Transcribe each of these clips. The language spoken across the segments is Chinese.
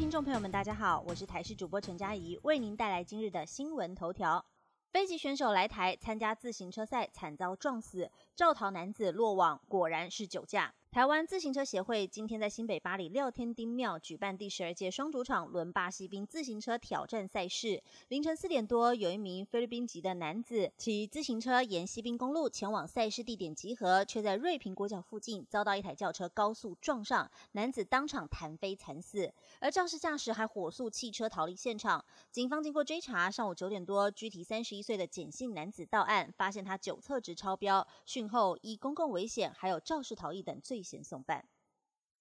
听众朋友们，大家好，我是台视主播陈佳怡，为您带来今日的新闻头条。飞机选手来台参加自行车赛，惨遭撞死，肇逃男子落网，果然是酒驾。台湾自行车协会今天在新北巴黎廖天丁庙举办第十二届双主场轮巴西兵自行车挑战赛事。凌晨四点多，有一名菲律宾籍的男子骑自行车沿西滨公路前往赛事地点集合，却在瑞平国角附近遭到一台轿车高速撞上，男子当场弹飞惨死，而肇事驾驶还火速弃车逃离现场。警方经过追查，上午九点多，具体三十一岁的简姓男子到案，发现他酒测值超标，讯后依公共危险还有肇事逃逸等罪。嫌送办。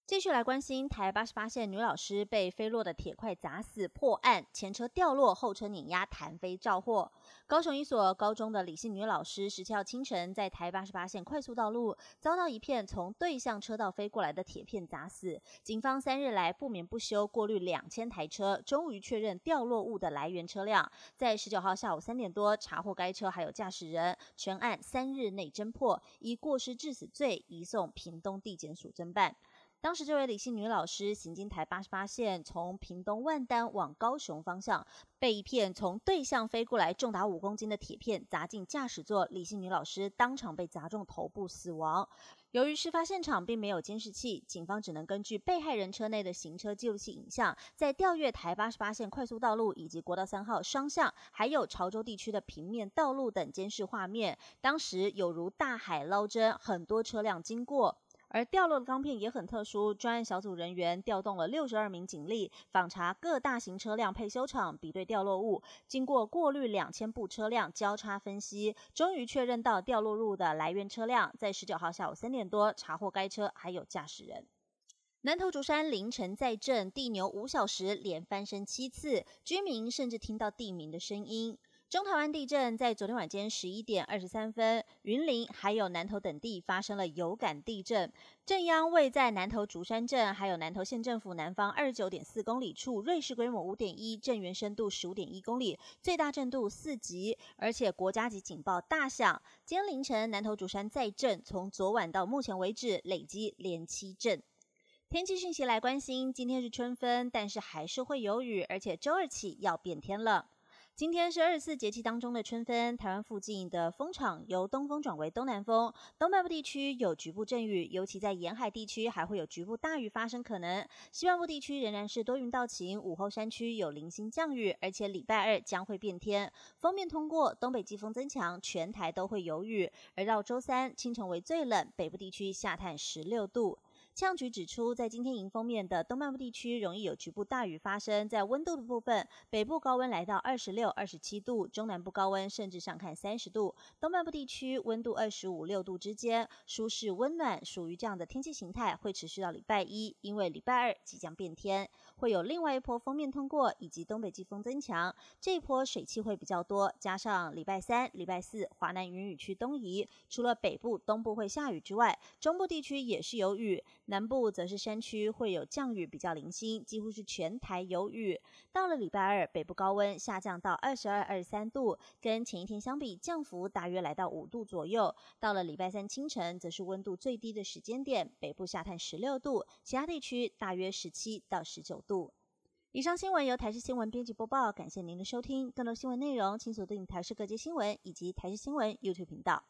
继续来关心台八十八线女老师被飞落的铁块砸死破案，前车掉落，后车碾压弹飞照获。高雄一所高中的李姓女老师十七号清晨在台八十八线快速道路遭到一片从对向车道飞过来的铁片砸死。警方三日来不眠不休过滤两千台车，终于确认掉落物的来源车辆。在十九号下午三点多查获该车还有驾驶人，全案三日内侦破，以过失致死罪移送屏东地检署侦办。当时，这位李姓女老师行经台八十八线，从屏东万丹往高雄方向，被一片从对向飞过来、重达五公斤的铁片砸进驾驶座，李姓女老师当场被砸中头部死亡。由于事发现场并没有监视器，警方只能根据被害人车内的行车记录器影像，在调阅台八十八线快速道路以及国道三号双向，还有潮州地区的平面道路等监视画面，当时有如大海捞针，很多车辆经过。而掉落的钢片也很特殊，专案小组人员调动了六十二名警力，访查各大型车辆配修厂，比对掉落物。经过过滤两千部车辆交叉分析，终于确认到掉落物的来源车辆。在十九号下午三点多，查获该车还有驾驶人。南投竹山凌晨在震，地牛五小时连翻身七次，居民甚至听到地鸣的声音。中台湾地震在昨天晚间十一点二十三分，云林还有南投等地发生了有感地震，震央位在南投竹山镇，还有南投县政府南方二十九点四公里处，瑞士规模五点一，震源深度十五点一公里，最大震度四级，而且国家级警报大响。今天凌晨南投竹山再震，从昨晚到目前为止累积连七震。天气讯息来关心，今天是春分，但是还是会有雨，而且周二起要变天了。今天是二十四节气当中的春分，台湾附近的风场由东风转为东南风，东半部地区有局部阵雨，尤其在沿海地区还会有局部大雨发生可能。西半部地区仍然是多云到晴，午后山区有零星降雨，而且礼拜二将会变天。封面通过，东北季风增强，全台都会有雨。而到周三清晨为最冷，北部地区下探十六度。气象局指出，在今天迎风面的东半部地区容易有局部大雨发生。在温度的部分，北部高温来到二十六、二十七度，中南部高温甚至上看三十度，东半部地区温度二十五六度之间，舒适温暖，属于这样的天气形态会持续到礼拜一，因为礼拜二即将变天，会有另外一波锋面通过，以及东北季风增强，这一波水汽会比较多，加上礼拜三、礼拜四华南云雨区东移，除了北部、东部会下雨之外，中部地区也是有雨。南部则是山区会有降雨，比较零星，几乎是全台有雨。到了礼拜二，北部高温下降到二十二、二十三度，跟前一天相比，降幅大约来到五度左右。到了礼拜三清晨，则是温度最低的时间点，北部下探十六度，其他地区大约十七到十九度。以上新闻由台视新闻编辑播报，感谢您的收听。更多新闻内容，请锁定台视各界新闻以及台视新闻 YouTube 频道。